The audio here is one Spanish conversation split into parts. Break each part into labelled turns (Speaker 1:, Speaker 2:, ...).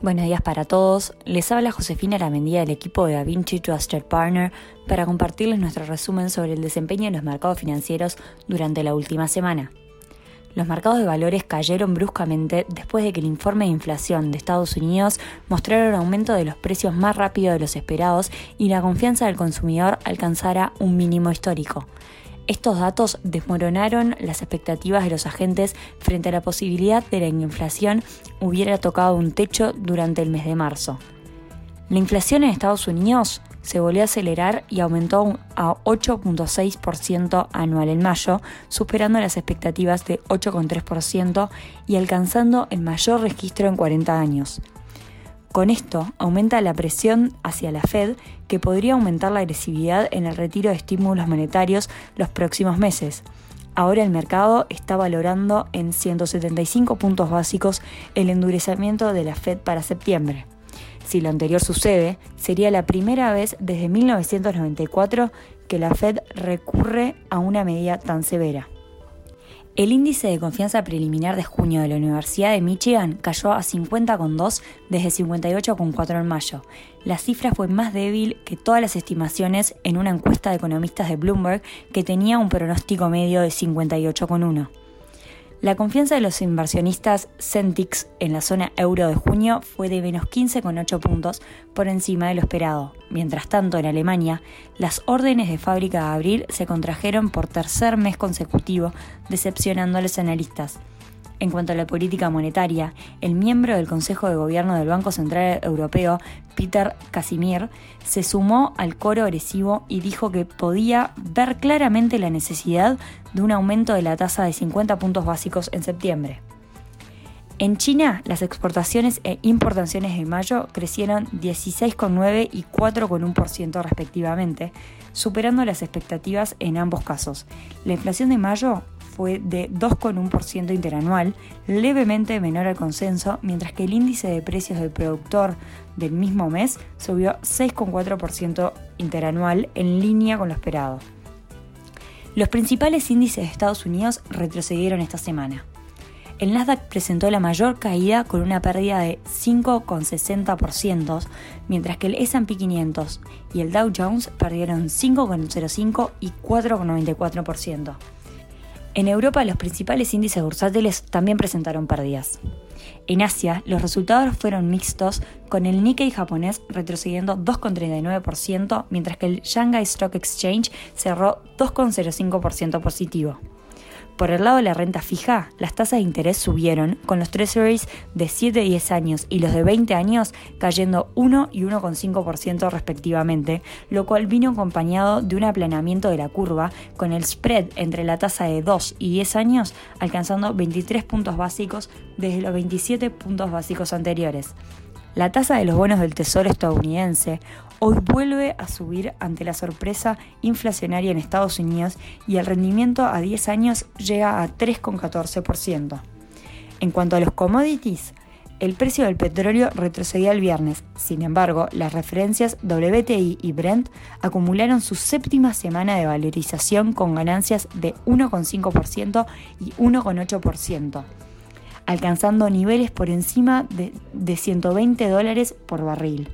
Speaker 1: Buenos días para todos. Les habla Josefina Aramendía del equipo de DaVinci Trusted Partner para compartirles nuestro resumen sobre el desempeño de los mercados financieros durante la última semana. Los mercados de valores cayeron bruscamente después de que el informe de inflación de Estados Unidos mostrara un aumento de los precios más rápido de los esperados y la confianza del consumidor alcanzara un mínimo histórico. Estos datos desmoronaron las expectativas de los agentes frente a la posibilidad de que la inflación hubiera tocado un techo durante el mes de marzo. La inflación en Estados Unidos se volvió a acelerar y aumentó a 8.6% anual en mayo, superando las expectativas de 8.3% y alcanzando el mayor registro en 40 años. Con esto aumenta la presión hacia la Fed que podría aumentar la agresividad en el retiro de estímulos monetarios los próximos meses. Ahora el mercado está valorando en 175 puntos básicos el endurecimiento de la Fed para septiembre. Si lo anterior sucede, sería la primera vez desde 1994 que la Fed recurre a una medida tan severa. El índice de confianza preliminar de junio de la Universidad de Michigan cayó a 50,2 desde 58,4 en mayo. La cifra fue más débil que todas las estimaciones en una encuesta de economistas de Bloomberg que tenía un pronóstico medio de 58,1. La confianza de los inversionistas Centix en la zona euro de junio fue de menos 15,8 puntos por encima de lo esperado. Mientras tanto, en Alemania, las órdenes de fábrica de abril se contrajeron por tercer mes consecutivo, decepcionando a los analistas. En cuanto a la política monetaria, el miembro del Consejo de Gobierno del Banco Central Europeo, Peter Casimir, se sumó al coro agresivo y dijo que podía ver claramente la necesidad de un aumento de la tasa de 50 puntos básicos en septiembre. En China, las exportaciones e importaciones de mayo crecieron 16,9 y 4,1% respectivamente, superando las expectativas en ambos casos. La inflación de mayo fue de 2,1% interanual, levemente menor al consenso, mientras que el índice de precios del productor del mismo mes subió 6,4% interanual en línea con lo esperado. Los principales índices de Estados Unidos retrocedieron esta semana. El Nasdaq presentó la mayor caída con una pérdida de 5,60%, mientras que el SP 500 y el Dow Jones perdieron 5,05 y 4,94%. En Europa los principales índices bursátiles también presentaron pérdidas. En Asia, los resultados fueron mixtos, con el Nikkei japonés retrocediendo 2,39%, mientras que el Shanghai Stock Exchange cerró 2,05% positivo. Por el lado de la renta fija, las tasas de interés subieron, con los treasuries de 7 y 10 años y los de 20 años cayendo 1 y 1,5% respectivamente, lo cual vino acompañado de un aplanamiento de la curva, con el spread entre la tasa de 2 y 10 años alcanzando 23 puntos básicos desde los 27 puntos básicos anteriores. La tasa de los bonos del Tesoro estadounidense hoy vuelve a subir ante la sorpresa inflacionaria en Estados Unidos y el rendimiento a 10 años llega a 3,14%. En cuanto a los commodities, el precio del petróleo retrocedía el viernes, sin embargo, las referencias WTI y Brent acumularon su séptima semana de valorización con ganancias de 1,5% y 1,8% alcanzando niveles por encima de, 120 dólares por barril.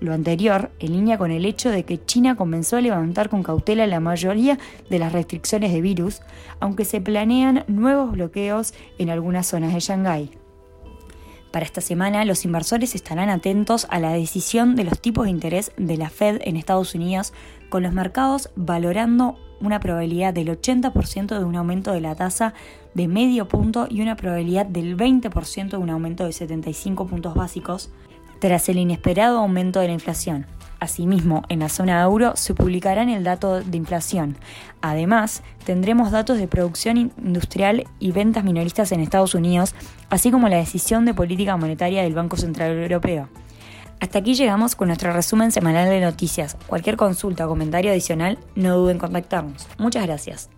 Speaker 1: Lo anterior en línea con el hecho de que China comenzó a levantar con cautela la mayoría de las restricciones de virus, aunque se planean nuevos bloqueos en algunas zonas de Shanghái. Para esta semana, los inversores estarán atentos a la decisión de los tipos de interés de la Fed en Estados Unidos, con los mercados valorando una probabilidad del 80% de un aumento de la tasa de medio punto y una probabilidad del 20% de un aumento de 75 puntos básicos tras el inesperado aumento de la inflación. Asimismo, en la zona euro se publicarán el dato de inflación. Además, tendremos datos de producción industrial y ventas minoristas en Estados Unidos, así como la decisión de política monetaria del Banco Central Europeo. Hasta aquí llegamos con nuestro resumen semanal de noticias. Cualquier consulta o comentario adicional, no duden en contactarnos. Muchas gracias.